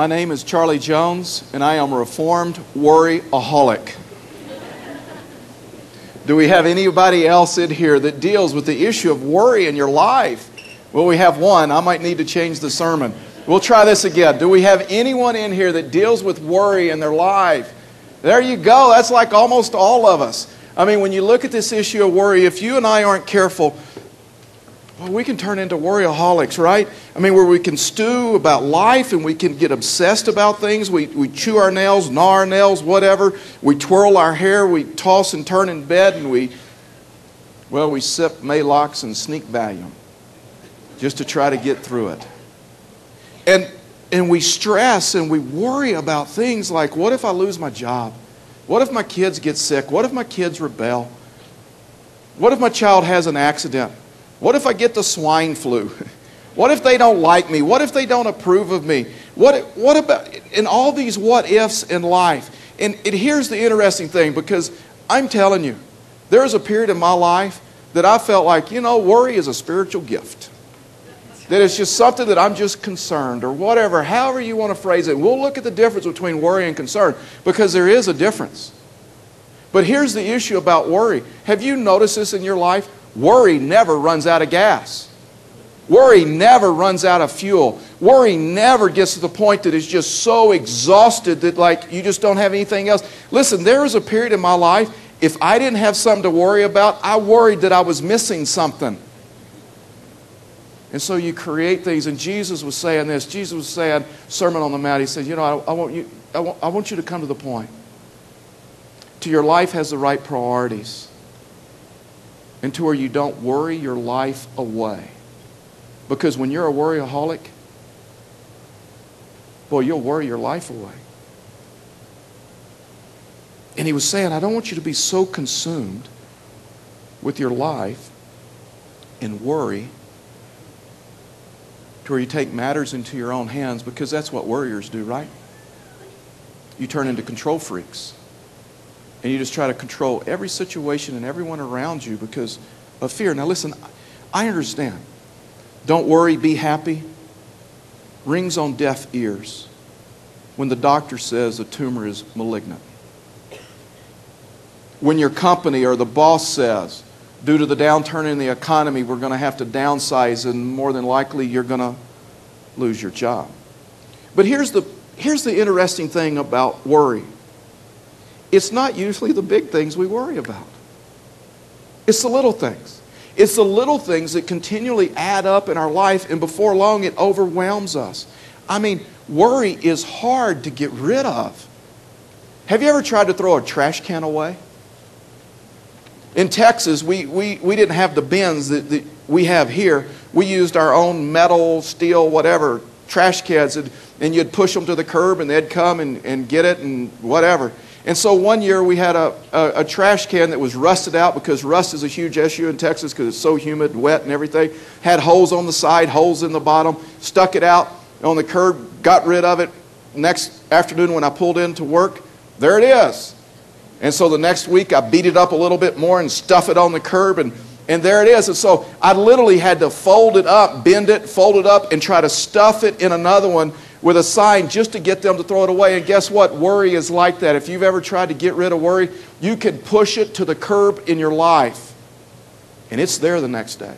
My name is Charlie Jones, and I am a reformed worryaholic. Do we have anybody else in here that deals with the issue of worry in your life? Well, we have one. I might need to change the sermon. We'll try this again. Do we have anyone in here that deals with worry in their life? There you go. That's like almost all of us. I mean, when you look at this issue of worry, if you and I aren't careful, well, we can turn into worryaholics, right? I mean, where we can stew about life and we can get obsessed about things. We, we chew our nails, gnaw our nails, whatever. We twirl our hair, we toss and turn in bed, and we, well, we sip Maalox and sneak Valium just to try to get through it. And, and we stress and we worry about things like what if I lose my job? What if my kids get sick? What if my kids rebel? What if my child has an accident? What if I get the swine flu? What if they don't like me? What if they don't approve of me? What, what about, in all these what ifs in life? And, and here's the interesting thing because I'm telling you, there was a period in my life that I felt like, you know, worry is a spiritual gift. That it's just something that I'm just concerned or whatever, however you want to phrase it. We'll look at the difference between worry and concern because there is a difference. But here's the issue about worry. Have you noticed this in your life? Worry never runs out of gas. Worry never runs out of fuel. Worry never gets to the point that it's just so exhausted that like you just don't have anything else. Listen, there was a period in my life if I didn't have something to worry about, I worried that I was missing something. And so you create things. And Jesus was saying this. Jesus was saying, Sermon on the Mount, he said, You know, I, I want, you, I, want, I want you to come to the point. To your life has the right priorities and to where you don't worry your life away. Because when you're a worryaholic, boy, you'll worry your life away. And he was saying, I don't want you to be so consumed with your life and worry to where you take matters into your own hands because that's what worriers do, right? You turn into control freaks and you just try to control every situation and everyone around you because of fear. Now, listen, I understand. Don't worry, be happy. Rings on deaf ears when the doctor says a tumor is malignant. When your company or the boss says, due to the downturn in the economy, we're going to have to downsize and more than likely you're going to lose your job. But here's the, here's the interesting thing about worry it's not usually the big things we worry about, it's the little things. It's the little things that continually add up in our life, and before long, it overwhelms us. I mean, worry is hard to get rid of. Have you ever tried to throw a trash can away? In Texas, we, we, we didn't have the bins that, that we have here. We used our own metal, steel, whatever, trash cans, and, and you'd push them to the curb, and they'd come and, and get it and whatever. And so one year we had a, a, a, trash can that was rusted out because rust is a huge issue in Texas because it's so humid, and wet, and everything. Had holes on the side, holes in the bottom. Stuck it out on the curb, got rid of it. Next afternoon when I pulled in to work, there it is. And so the next week I beat it up a little bit more and stuff it on the curb and and there it is. And so I literally had to fold it up, bend it, fold it up, and try to stuff it in another one with a sign just to get them to throw it away. And guess what? Worry is like that. If you've ever tried to get rid of worry, you can push it to the curb in your life, and it's there the next day.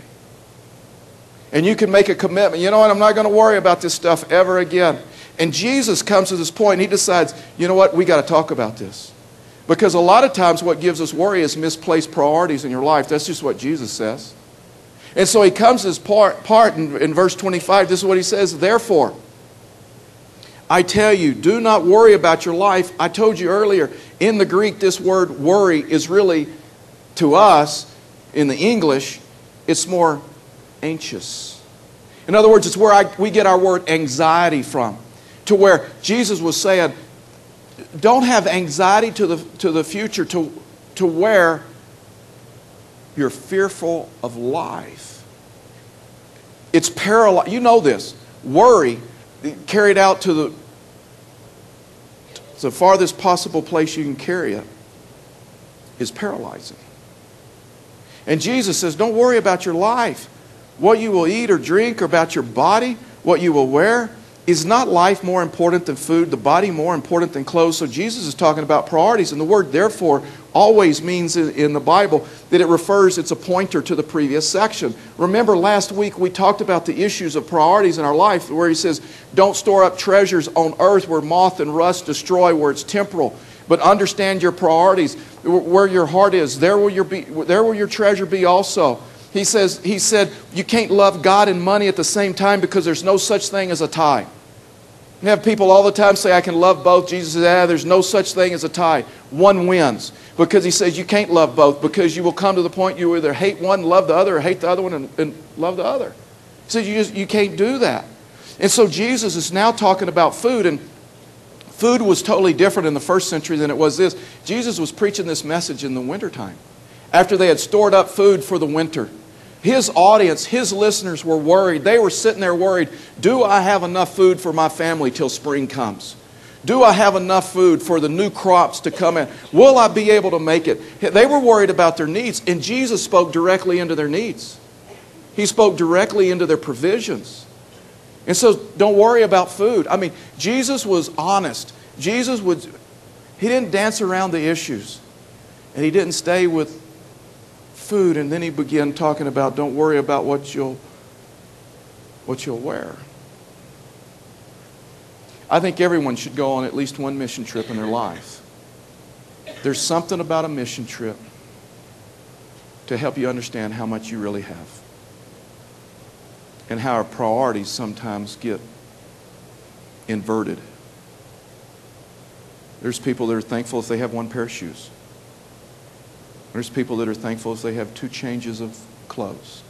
And you can make a commitment. You know what? I'm not going to worry about this stuff ever again. And Jesus comes to this point, and he decides, you know what? We got to talk about this. Because a lot of times, what gives us worry is misplaced priorities in your life. That's just what Jesus says. And so he comes to this part, part in, in verse 25. This is what he says Therefore, I tell you, do not worry about your life. I told you earlier, in the Greek, this word worry is really, to us, in the English, it's more anxious. In other words, it's where I, we get our word anxiety from. To where Jesus was saying, don't have anxiety to the, to the future, to, to where you're fearful of life. It's paralyzed. You know this. Worry carried out to the the farthest possible place you can carry it is paralyzing. And Jesus says, Don't worry about your life, what you will eat or drink, or about your body, what you will wear. Is not life more important than food, the body more important than clothes? So Jesus is talking about priorities. And the word therefore always means in the Bible that it refers, it's a pointer to the previous section. Remember last week we talked about the issues of priorities in our life where he says, don't store up treasures on earth where moth and rust destroy, where it's temporal. But understand your priorities, where your heart is. There will your, be, there will your treasure be also. He, says, he said, You can't love God and money at the same time because there's no such thing as a tie. You have people all the time say, I can love both. Jesus says, ah, there's no such thing as a tie. One wins. Because he says you can't love both because you will come to the point you either hate one, love the other, or hate the other one and, and love the other. He says you, just, you can't do that. And so Jesus is now talking about food, and food was totally different in the first century than it was this. Jesus was preaching this message in the wintertime after they had stored up food for the winter. His audience, his listeners were worried. They were sitting there worried do I have enough food for my family till spring comes? Do I have enough food for the new crops to come in? Will I be able to make it? They were worried about their needs, and Jesus spoke directly into their needs. He spoke directly into their provisions. And so don't worry about food. I mean, Jesus was honest. Jesus would, he didn't dance around the issues. And he didn't stay with food and then he began talking about don't worry about what you'll what you'll wear. I think everyone should go on at least one mission trip in their life. There's something about a mission trip to help you understand how much you really have and how our priorities sometimes get inverted. There's people that are thankful if they have one pair of shoes. There's people that are thankful if they have two changes of clothes.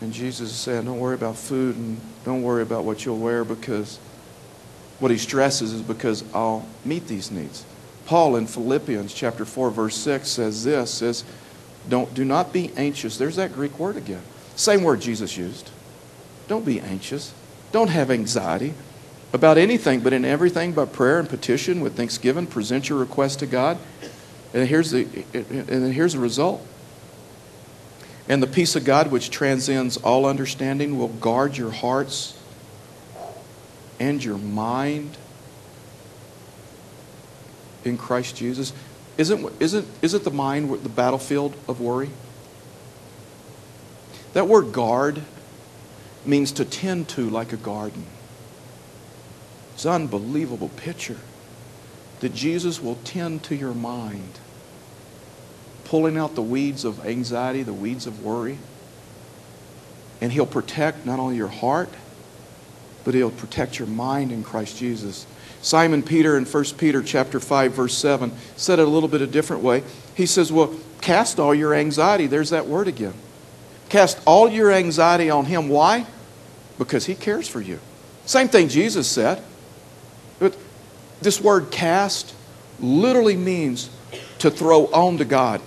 And Jesus is saying, don't worry about food and don't worry about what you'll wear because what he stresses is because I'll meet these needs. Paul in Philippians chapter 4 verse 6 says this says don't do not be anxious. There's that Greek word again. Same word Jesus used. Don't be anxious. Don't have anxiety about anything, but in everything by prayer and petition with thanksgiving present your request to God. And here's the and here's the result. And the peace of God, which transcends all understanding, will guard your hearts and your mind in Christ Jesus. Isn't, isn't, isn't the mind the battlefield of worry? That word guard means to tend to like a garden. It's an unbelievable picture that Jesus will tend to your mind pulling out the weeds of anxiety, the weeds of worry. And He'll protect not only your heart, but He'll protect your mind in Christ Jesus. Simon Peter in 1 Peter chapter 5 verse 7 said it a little bit a different way. He says, "Well, cast all your anxiety." There's that word again. Cast all your anxiety on him. Why? Because he cares for you. Same thing Jesus said. But this word cast literally means to throw on to God.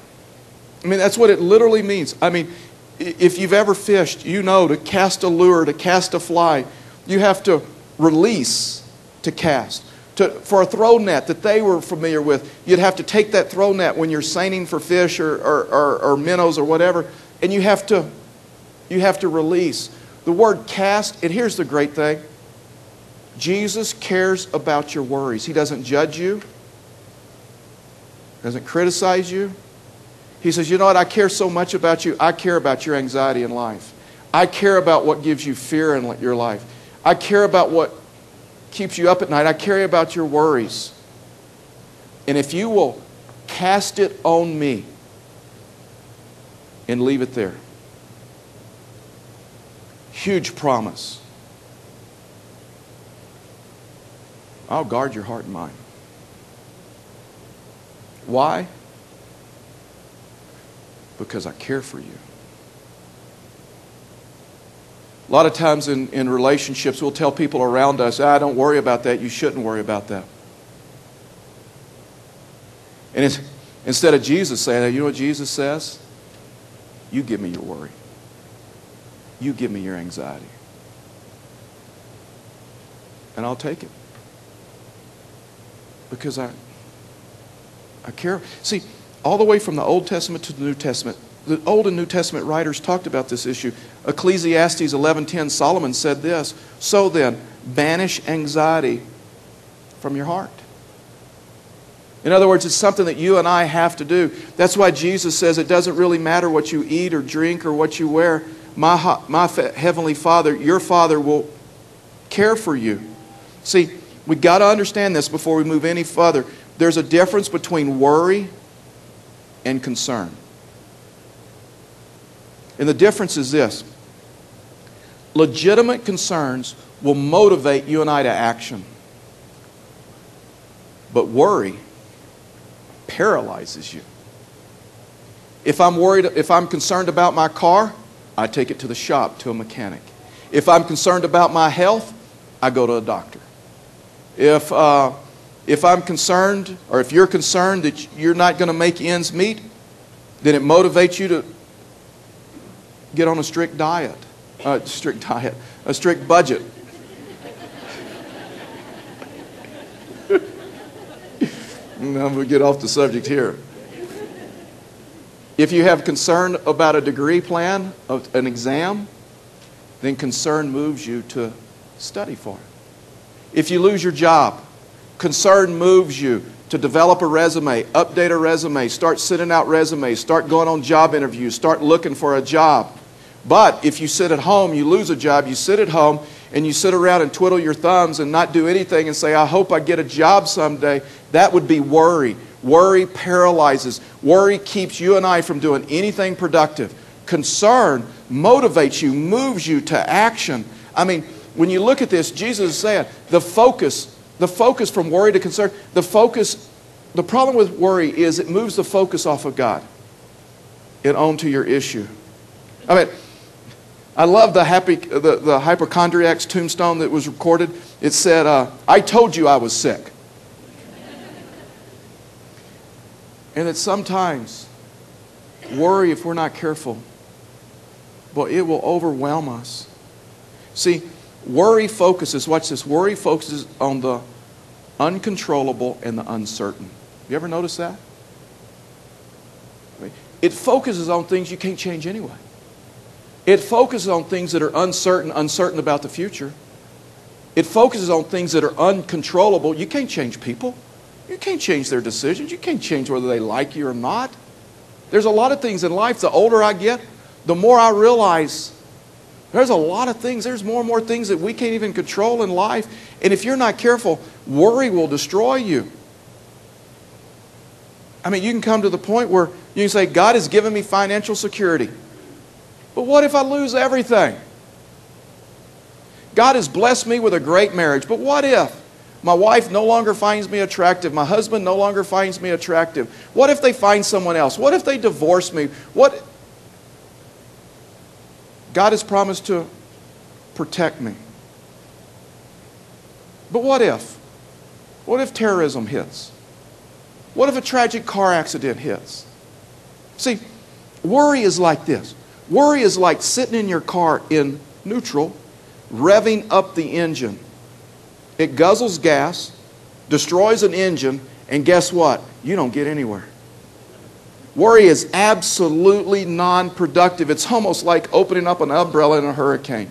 I mean, that's what it literally means. I mean, if you've ever fished, you know to cast a lure, to cast a fly, you have to release to cast. To, for a throw net that they were familiar with, you'd have to take that throw net when you're seining for fish or, or, or, or minnows or whatever, and you have to you have to release. The word cast, and here's the great thing Jesus cares about your worries. He doesn't judge you, doesn't criticize you, he says, You know what? I care so much about you. I care about your anxiety in life. I care about what gives you fear in your life. I care about what keeps you up at night. I care about your worries. And if you will cast it on me and leave it there, huge promise. I'll guard your heart and mind. Why? Because I care for you. A lot of times in, in relationships, we'll tell people around us, ah, don't worry about that. You shouldn't worry about that. And instead of Jesus saying that, you know what Jesus says? You give me your worry. You give me your anxiety. And I'll take it. Because I, I care. See, all the way from the Old Testament to the New Testament, the Old and New Testament writers talked about this issue. Ecclesiastes 11:10 Solomon said this, "So then, banish anxiety from your heart." In other words, it's something that you and I have to do. That's why Jesus says it doesn't really matter what you eat or drink or what you wear. My, my heavenly Father, your Father, will care for you. See, we got to understand this before we move any further. There's a difference between worry and concern. And the difference is this legitimate concerns will motivate you and I to action. But worry paralyzes you. If I'm worried, if I'm concerned about my car, I take it to the shop, to a mechanic. If I'm concerned about my health, I go to a doctor. If, uh, if I'm concerned, or if you're concerned that you're not going to make ends meet, then it motivates you to get on a strict diet, uh, strict diet, a strict budget. I'm going to get off the subject here. If you have concern about a degree plan, of an exam, then concern moves you to study for it. If you lose your job, concern moves you to develop a resume, update a resume, start sending out resumes, start going on job interviews, start looking for a job. But if you sit at home, you lose a job, you sit at home and you sit around and twiddle your thumbs and not do anything and say, I hope I get a job someday, that would be worry. Worry paralyzes. Worry keeps you and I from doing anything productive. Concern motivates you, moves you to action. I mean, when you look at this, Jesus is saying the focus, the focus from worry to concern, the focus, the problem with worry is it moves the focus off of God and onto your issue. I mean, I love the, happy, the, the hypochondriac's tombstone that was recorded. It said, uh, I told you I was sick. and that sometimes worry, if we're not careful, but it will overwhelm us. See, worry focuses, watch this, worry focuses on the uncontrollable and the uncertain. You ever notice that? It focuses on things you can't change anyway. It focuses on things that are uncertain, uncertain about the future. It focuses on things that are uncontrollable. You can't change people. You can't change their decisions. You can't change whether they like you or not. There's a lot of things in life, the older I get, the more I realize there's a lot of things, there's more and more things that we can't even control in life. And if you're not careful, worry will destroy you. I mean, you can come to the point where you can say, God has given me financial security. But what if I lose everything? God has blessed me with a great marriage, but what if my wife no longer finds me attractive? My husband no longer finds me attractive? What if they find someone else? What if they divorce me? What God has promised to protect me. But what if? What if terrorism hits? What if a tragic car accident hits? See, worry is like this Worry is like sitting in your car in neutral, revving up the engine. It guzzles gas, destroys an engine, and guess what? You don't get anywhere. Worry is absolutely non productive. It's almost like opening up an umbrella in a hurricane.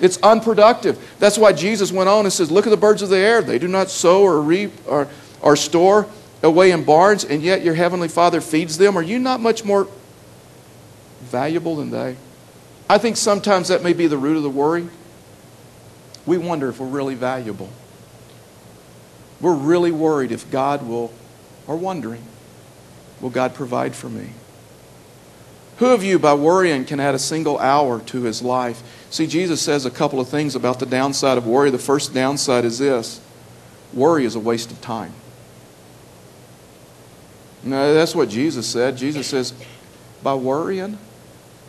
It's unproductive. That's why Jesus went on and says, Look at the birds of the air. They do not sow or reap or, or store away in barns, and yet your heavenly Father feeds them. Are you not much more valuable than they? I think sometimes that may be the root of the worry. We wonder if we're really valuable. We're really worried if God will, or wondering, will God provide for me? Who of you, by worrying, can add a single hour to his life? See, Jesus says a couple of things about the downside of worry. The first downside is this worry is a waste of time. No, that's what Jesus said. Jesus says, by worrying,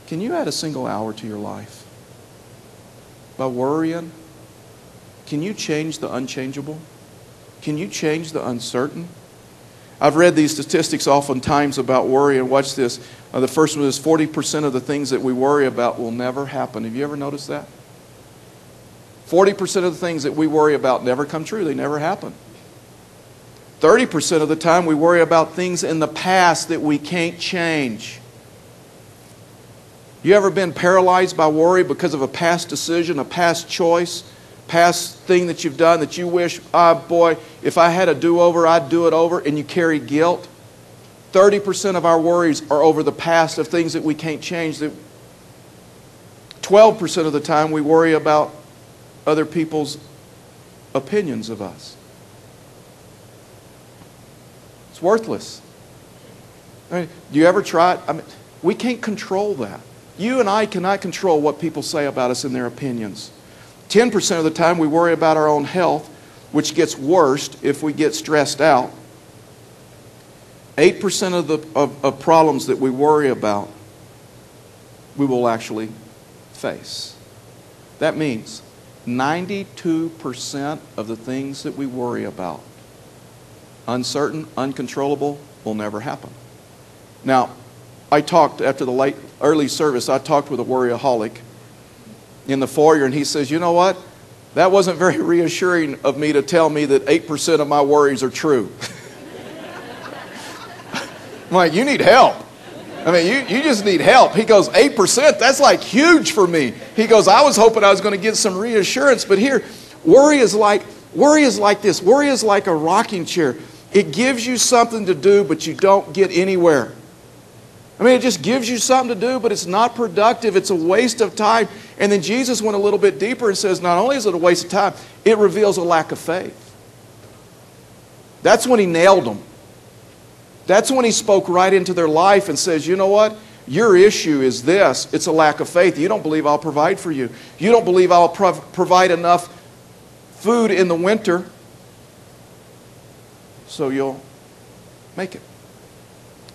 can you add a single hour to your life? By worrying? Can you change the unchangeable? Can you change the uncertain? I've read these statistics oftentimes about worry, and watch this. Uh, the first one is 40% of the things that we worry about will never happen. Have you ever noticed that? 40% of the things that we worry about never come true, they never happen. 30% of the time we worry about things in the past that we can't change. You ever been paralyzed by worry because of a past decision, a past choice, past thing that you've done that you wish, ah, oh, boy, if I had a do over, I'd do it over, and you carry guilt? 30% of our worries are over the past of things that we can't change. That 12% of the time we worry about other people's opinions of us. It's worthless. I mean, do you ever try it? I mean, we can't control that. You and I cannot control what people say about us and their opinions. 10% of the time we worry about our own health, which gets worse if we get stressed out. 8% of the of, of problems that we worry about, we will actually face. That means 92% of the things that we worry about, uncertain, uncontrollable, will never happen. Now, I talked after the late early service, I talked with a worryaholic in the foyer, and he says, You know what? That wasn't very reassuring of me to tell me that 8% of my worries are true. I'm like, You need help. I mean, you, you just need help. He goes, 8%? That's like huge for me. He goes, I was hoping I was going to get some reassurance, but here, worry is like worry is like this. Worry is like a rocking chair. It gives you something to do, but you don't get anywhere. I mean, it just gives you something to do, but it's not productive. It's a waste of time. And then Jesus went a little bit deeper and says, not only is it a waste of time, it reveals a lack of faith. That's when he nailed them. That's when he spoke right into their life and says, you know what? Your issue is this it's a lack of faith. You don't believe I'll provide for you. You don't believe I'll prov- provide enough food in the winter so you'll make it.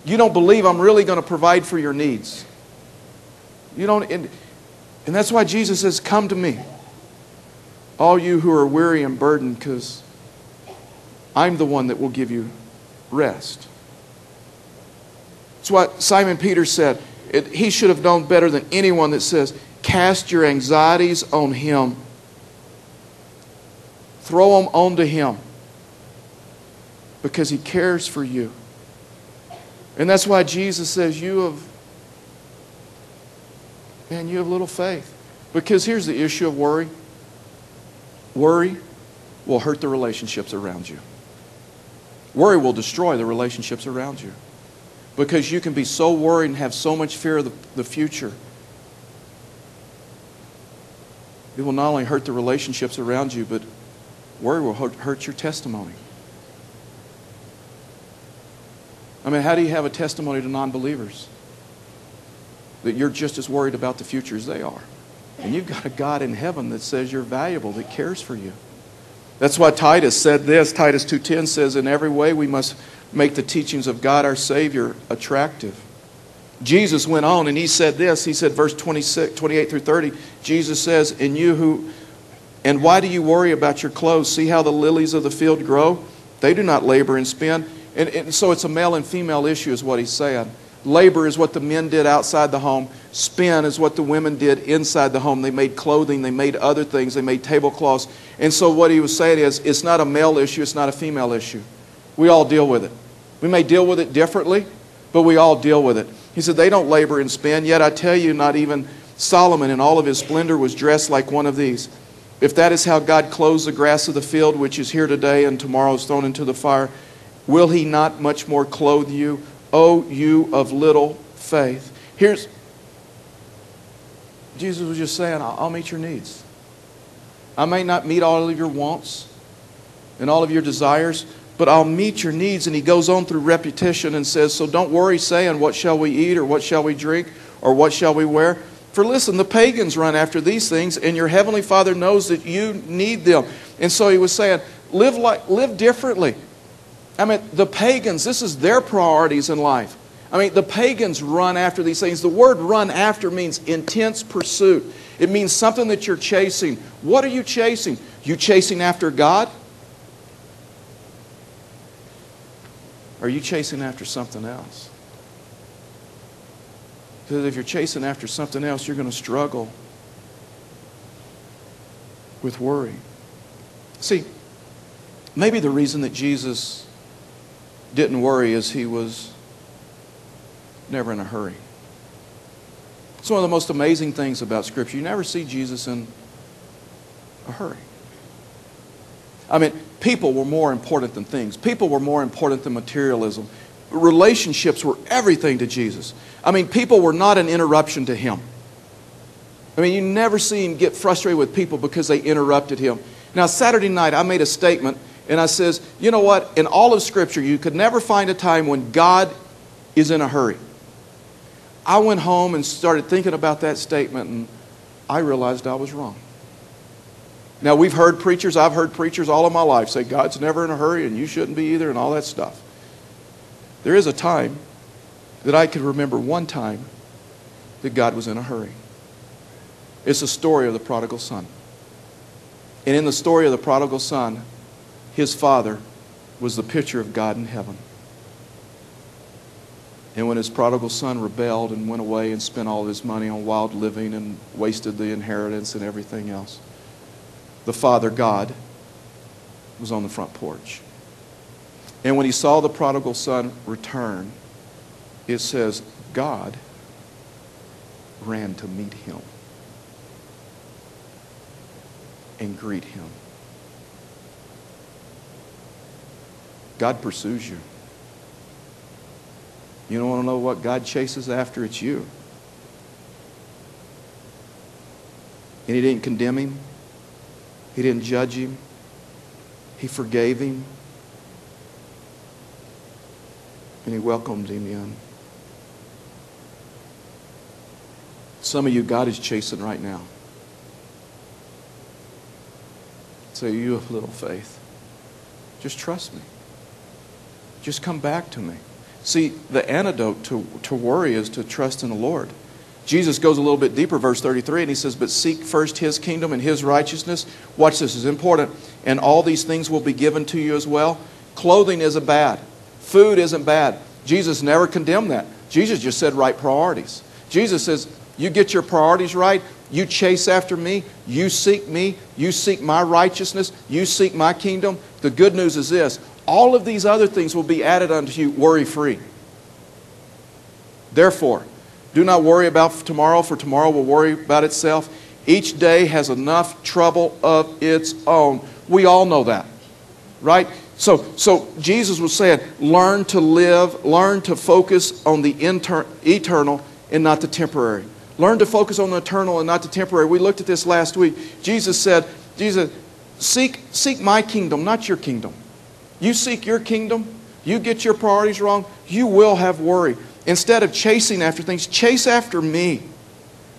You don't believe I'm really going to provide for your needs. You don't, and, and that's why Jesus says, Come to me, all you who are weary and burdened, because I'm the one that will give you rest. That's what Simon Peter said. It, he should have known better than anyone that says, Cast your anxieties on him. Throw them onto him because he cares for you. And that's why Jesus says, You have, man, you have little faith. Because here's the issue of worry worry will hurt the relationships around you, worry will destroy the relationships around you. Because you can be so worried and have so much fear of the, the future. It will not only hurt the relationships around you, but worry will hurt your testimony. I mean, how do you have a testimony to non believers? That you're just as worried about the future as they are. And you've got a God in heaven that says you're valuable, that cares for you. That's why Titus said this. Titus 2:10 says in every way we must make the teachings of God our savior attractive. Jesus went on and he said this. He said verse 26 28 through 30, Jesus says, "And you who and why do you worry about your clothes? See how the lilies of the field grow? They do not labor and spin." And, and so it's a male and female issue, is what he's saying. Labor is what the men did outside the home. Spin is what the women did inside the home. They made clothing, they made other things, they made tablecloths. And so what he was saying is it's not a male issue, it's not a female issue. We all deal with it. We may deal with it differently, but we all deal with it. He said, They don't labor and spin, yet I tell you, not even Solomon in all of his splendor was dressed like one of these. If that is how God clothes the grass of the field, which is here today and tomorrow is thrown into the fire, Will he not much more clothe you, O you of little faith? Here's Jesus was just saying, I'll, I'll meet your needs. I may not meet all of your wants and all of your desires, but I'll meet your needs. And he goes on through repetition and says, So don't worry saying, What shall we eat, or what shall we drink, or what shall we wear? For listen, the pagans run after these things, and your heavenly Father knows that you need them. And so he was saying, Live, like, live differently. I mean, the pagans, this is their priorities in life. I mean, the pagans run after these things. The word run after means intense pursuit. It means something that you're chasing. What are you chasing? You chasing after God? Are you chasing after something else? Because if you're chasing after something else, you're going to struggle with worry. See, maybe the reason that Jesus didn't worry is he was never in a hurry. It's one of the most amazing things about Scripture. You never see Jesus in a hurry. I mean, people were more important than things, people were more important than materialism. Relationships were everything to Jesus. I mean, people were not an interruption to him. I mean, you never see him get frustrated with people because they interrupted him. Now, Saturday night, I made a statement, and I says, you know what? In all of Scripture, you could never find a time when God is in a hurry. I went home and started thinking about that statement, and I realized I was wrong. Now, we've heard preachers, I've heard preachers all of my life say God's never in a hurry and you shouldn't be either and all that stuff. There is a time that I could remember one time that God was in a hurry. It's the story of the prodigal son. And in the story of the prodigal son, his father was the picture of God in heaven. And when his prodigal son rebelled and went away and spent all his money on wild living and wasted the inheritance and everything else, the Father God was on the front porch. And when he saw the prodigal son return, it says, God ran to meet him and greet him. God pursues you. You don't want to know what God chases after? It's you. And he didn't condemn him. He didn't judge him. He forgave him. And he welcomed him in. Some of you, God is chasing right now. So you have little faith. Just trust me. Just come back to me. See, the antidote to, to worry is to trust in the Lord. Jesus goes a little bit deeper, verse 33, and he says, But seek first his kingdom and his righteousness. Watch this, is important. And all these things will be given to you as well. Clothing isn't bad, food isn't bad. Jesus never condemned that. Jesus just said right priorities. Jesus says, You get your priorities right, you chase after me, you seek me, you seek my righteousness, you seek my kingdom. The good news is this all of these other things will be added unto you worry free. Therefore, do not worry about tomorrow, for tomorrow will worry about itself. Each day has enough trouble of its own. We all know that, right? So, so Jesus was saying, learn to live, learn to focus on the inter- eternal and not the temporary. Learn to focus on the eternal and not the temporary. We looked at this last week. Jesus said, Jesus, seek, seek my kingdom, not your kingdom. You seek your kingdom, you get your priorities wrong, you will have worry. Instead of chasing after things, chase after me.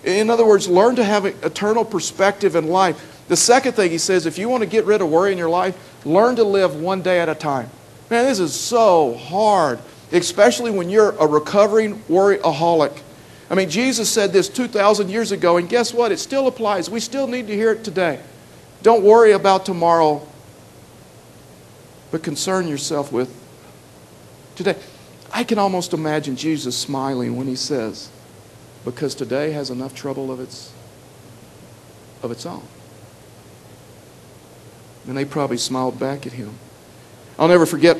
In other words, learn to have an eternal perspective in life. The second thing he says, if you want to get rid of worry in your life, learn to live one day at a time. Man, this is so hard, especially when you're a recovering worryaholic. I mean, Jesus said this 2,000 years ago, and guess what? It still applies. We still need to hear it today. Don't worry about tomorrow, but concern yourself with today. I can almost imagine Jesus smiling when he says, because today has enough trouble of its, of its own. And they probably smiled back at him. I'll never forget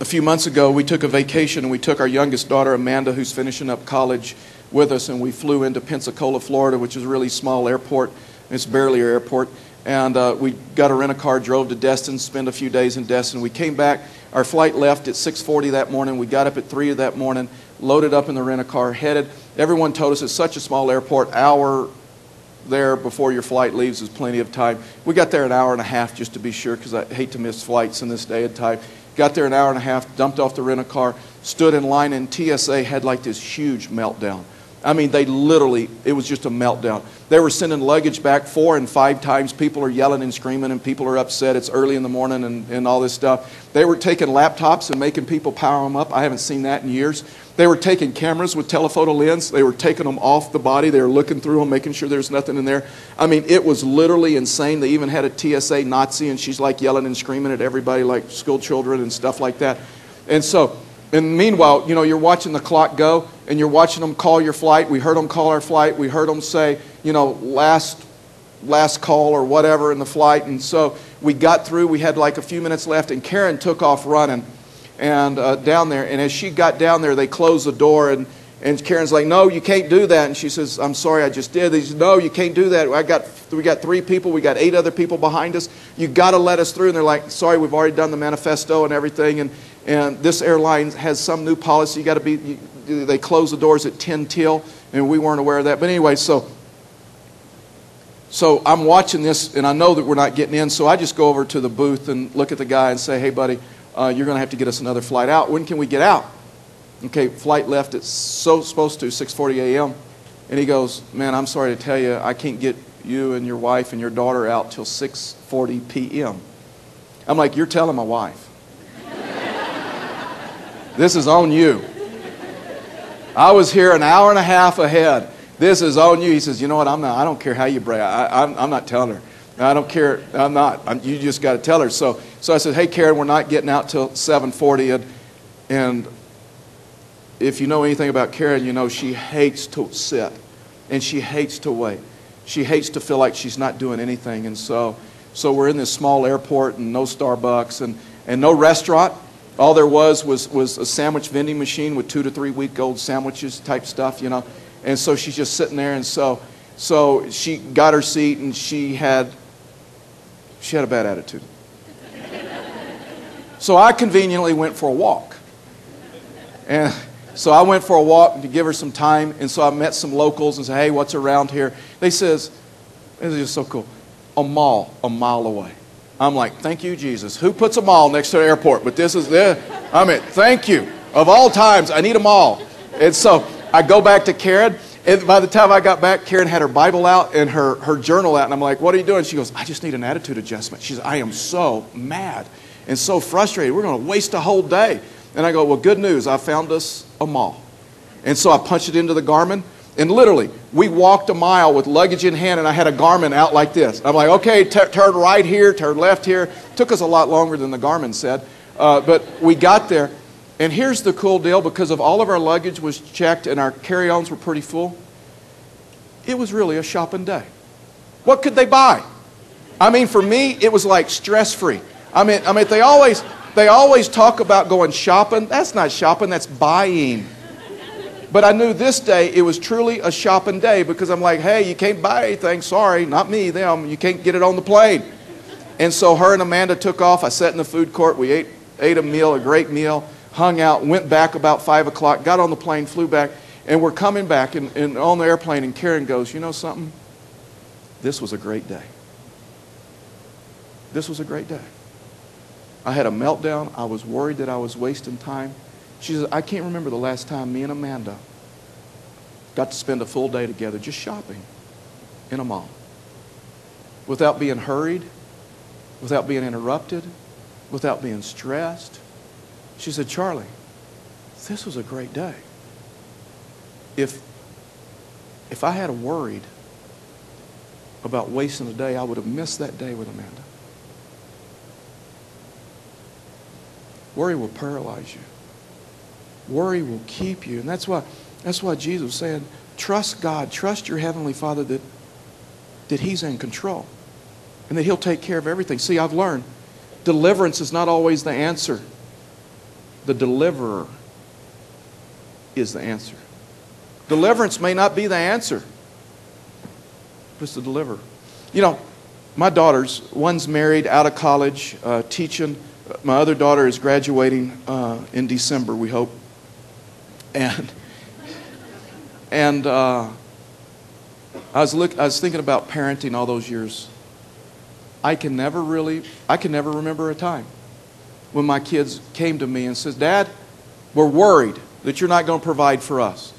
a few months ago, we took a vacation and we took our youngest daughter, Amanda, who's finishing up college, with us, and we flew into Pensacola, Florida, which is a really small airport. It's barely an airport. And uh, we got a rent-a-car, drove to Destin, spent a few days in Destin. We came back our flight left at 6:40 that morning. We got up at 3 that morning, loaded up in the rent-a-car, headed. Everyone told us it's such a small airport, hour there before your flight leaves is plenty of time. We got there an hour and a half just to be sure because I hate to miss flights in this day and time. Got there an hour and a half, dumped off the rent-a-car, stood in line, and TSA had like this huge meltdown. I mean, they literally, it was just a meltdown. They were sending luggage back four and five times. People are yelling and screaming, and people are upset. It's early in the morning and, and all this stuff. They were taking laptops and making people power them up. I haven't seen that in years. They were taking cameras with telephoto lens. They were taking them off the body. They were looking through them, making sure there's nothing in there. I mean, it was literally insane. They even had a TSA Nazi, and she's like yelling and screaming at everybody like school children and stuff like that. And so, and meanwhile, you know, you're watching the clock go and you're watching them call your flight. We heard them call our flight. We heard them say, you know, last last call or whatever in the flight. And so we got through. We had like a few minutes left, and Karen took off running and uh, down there. And as she got down there, they closed the door, and And Karen's like, no, you can't do that. And she says, I'm sorry, I just did. He says, no, you can't do that. I got, we got three people. We got eight other people behind us. You got to let us through. And they're like, sorry, we've already done the manifesto and everything. And, and this airline has some new policy. You got to be, you, they close the doors at 10 till. And we weren't aware of that. But anyway, so, so I'm watching this and I know that we're not getting in. So I just go over to the booth and look at the guy and say, hey, buddy, uh, you're going to have to get us another flight out. When can we get out? Okay, flight left at so supposed to 6:40 a.m. And he goes, "Man, I'm sorry to tell you, I can't get you and your wife and your daughter out till 6:40 p.m." I'm like, "You're telling my wife. This is on you. I was here an hour and a half ahead. This is on you." He says, "You know what? I'm not. I don't care how you brag. I, am not telling her. I don't care. I'm not. I'm, you just got to tell her." So, so I said, "Hey, Karen, we're not getting out till 7:40." And, and if you know anything about Karen, you know she hates to sit and she hates to wait. She hates to feel like she's not doing anything. And so, so we're in this small airport and no Starbucks and, and no restaurant. All there was, was was a sandwich vending machine with two to three week old sandwiches type stuff, you know. And so she's just sitting there. And so, so she got her seat and she had, she had a bad attitude. so I conveniently went for a walk. And so I went for a walk to give her some time, and so I met some locals and said, "Hey, what's around here?" They says, "This is just so cool." A mall a mile away. I'm like, "Thank you, Jesus." Who puts a mall next to the airport? But this is the, I mean, thank you. Of all times, I need a mall. And so I go back to Karen, and by the time I got back, Karen had her Bible out and her, her journal out, and I'm like, "What are you doing?" She goes, "I just need an attitude adjustment." She says, "I am so mad and so frustrated. We're going to waste a whole day." And I go, Well, good news. I found us a mall. And so I punched it into the Garmin. And literally, we walked a mile with luggage in hand, and I had a Garmin out like this. I'm like, okay, turn right here, turn left here. Took us a lot longer than the Garmin said. Uh, but we got there. And here's the cool deal because of all of our luggage was checked and our carry ons were pretty full, it was really a shopping day. What could they buy? I mean, for me, it was like stress free. I mean, I mean, they always, they always talk about going shopping. That's not shopping, that's buying. But I knew this day it was truly a shopping day because I'm like, hey, you can't buy anything. Sorry, not me, them. You can't get it on the plane. And so her and Amanda took off. I sat in the food court. We ate, ate a meal, a great meal, hung out, went back about 5 o'clock, got on the plane, flew back, and we're coming back and, and on the airplane. And Karen goes, you know something? This was a great day. This was a great day. I had a meltdown. I was worried that I was wasting time. She says, I can't remember the last time me and Amanda got to spend a full day together just shopping in a mall without being hurried, without being interrupted, without being stressed. She said, Charlie, this was a great day. If, if I had worried about wasting a day, I would have missed that day with Amanda. Worry will paralyze you. Worry will keep you. And that's why, that's why Jesus was saying, trust God, trust your Heavenly Father that, that He's in control and that He'll take care of everything. See, I've learned deliverance is not always the answer, the deliverer is the answer. Deliverance may not be the answer, but it's the deliverer. You know, my daughters, one's married, out of college, uh, teaching my other daughter is graduating uh, in December, we hope. And, and uh, I, was look, I was thinking about parenting all those years. I can never really, I can never remember a time when my kids came to me and said, Dad, we're worried that you're not going to provide for us.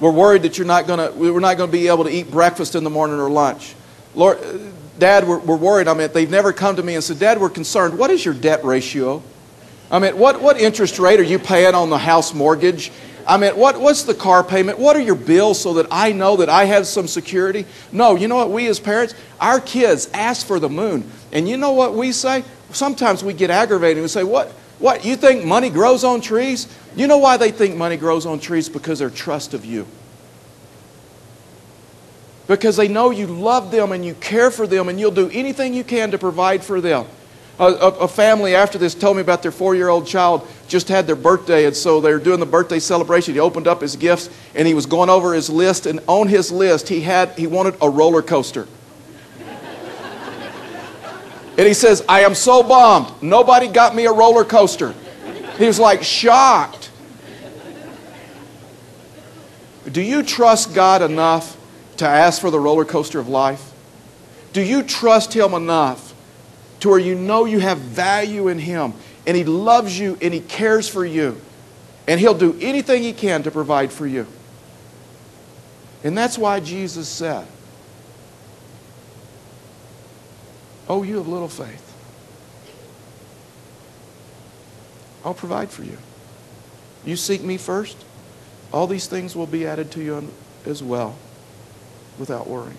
We're worried that you're not going to, we're not going to be able to eat breakfast in the morning or lunch. Lord, Dad, we're, we're worried. I mean, they've never come to me and said, Dad, we're concerned. What is your debt ratio? I mean, what, what interest rate are you paying on the house mortgage? I mean, what, what's the car payment? What are your bills so that I know that I have some security? No, you know what? We as parents, our kids ask for the moon. And you know what we say? Sometimes we get aggravated and we say, What? What? You think money grows on trees? You know why they think money grows on trees? Because they're trust of you because they know you love them and you care for them and you'll do anything you can to provide for them. A, a, a family after this told me about their four year old child just had their birthday, and so they were doing the birthday celebration. He opened up his gifts and he was going over his list, and on his list, he, had, he wanted a roller coaster. and he says, I am so bummed. Nobody got me a roller coaster. He was like shocked. Do you trust God enough to ask for the roller coaster of life? Do you trust Him enough to where you know you have value in Him and He loves you and He cares for you and He'll do anything He can to provide for you? And that's why Jesus said, Oh, you have little faith. I'll provide for you. You seek me first, all these things will be added to you as well without worrying.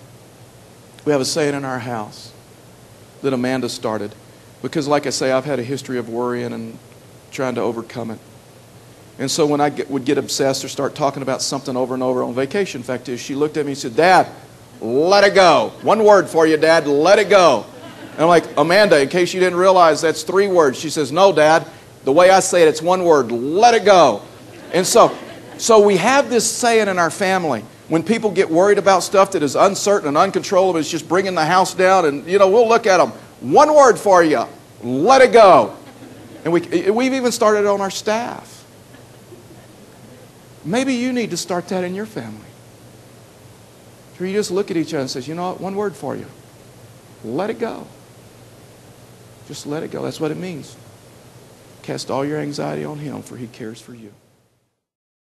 We have a saying in our house that Amanda started because, like I say, I've had a history of worrying and trying to overcome it. And so when I get, would get obsessed or start talking about something over and over on vacation, fact is, she looked at me and said, Dad, let it go. One word for you, Dad, let it go. And I'm like, Amanda, in case you didn't realize, that's three words. She says, No, Dad, the way I say it, it's one word let it go. And so, so we have this saying in our family when people get worried about stuff that is uncertain and uncontrollable, it's just bringing the house down, and you know, we'll look at them. One word for you let it go. And we, eh, we've even started on our staff. Maybe you need to start that in your family. Where you just look at each other and says, you know what, one word for you. Let it go. Just let it go. That's what it means. Cast all your anxiety on him, for he cares for you.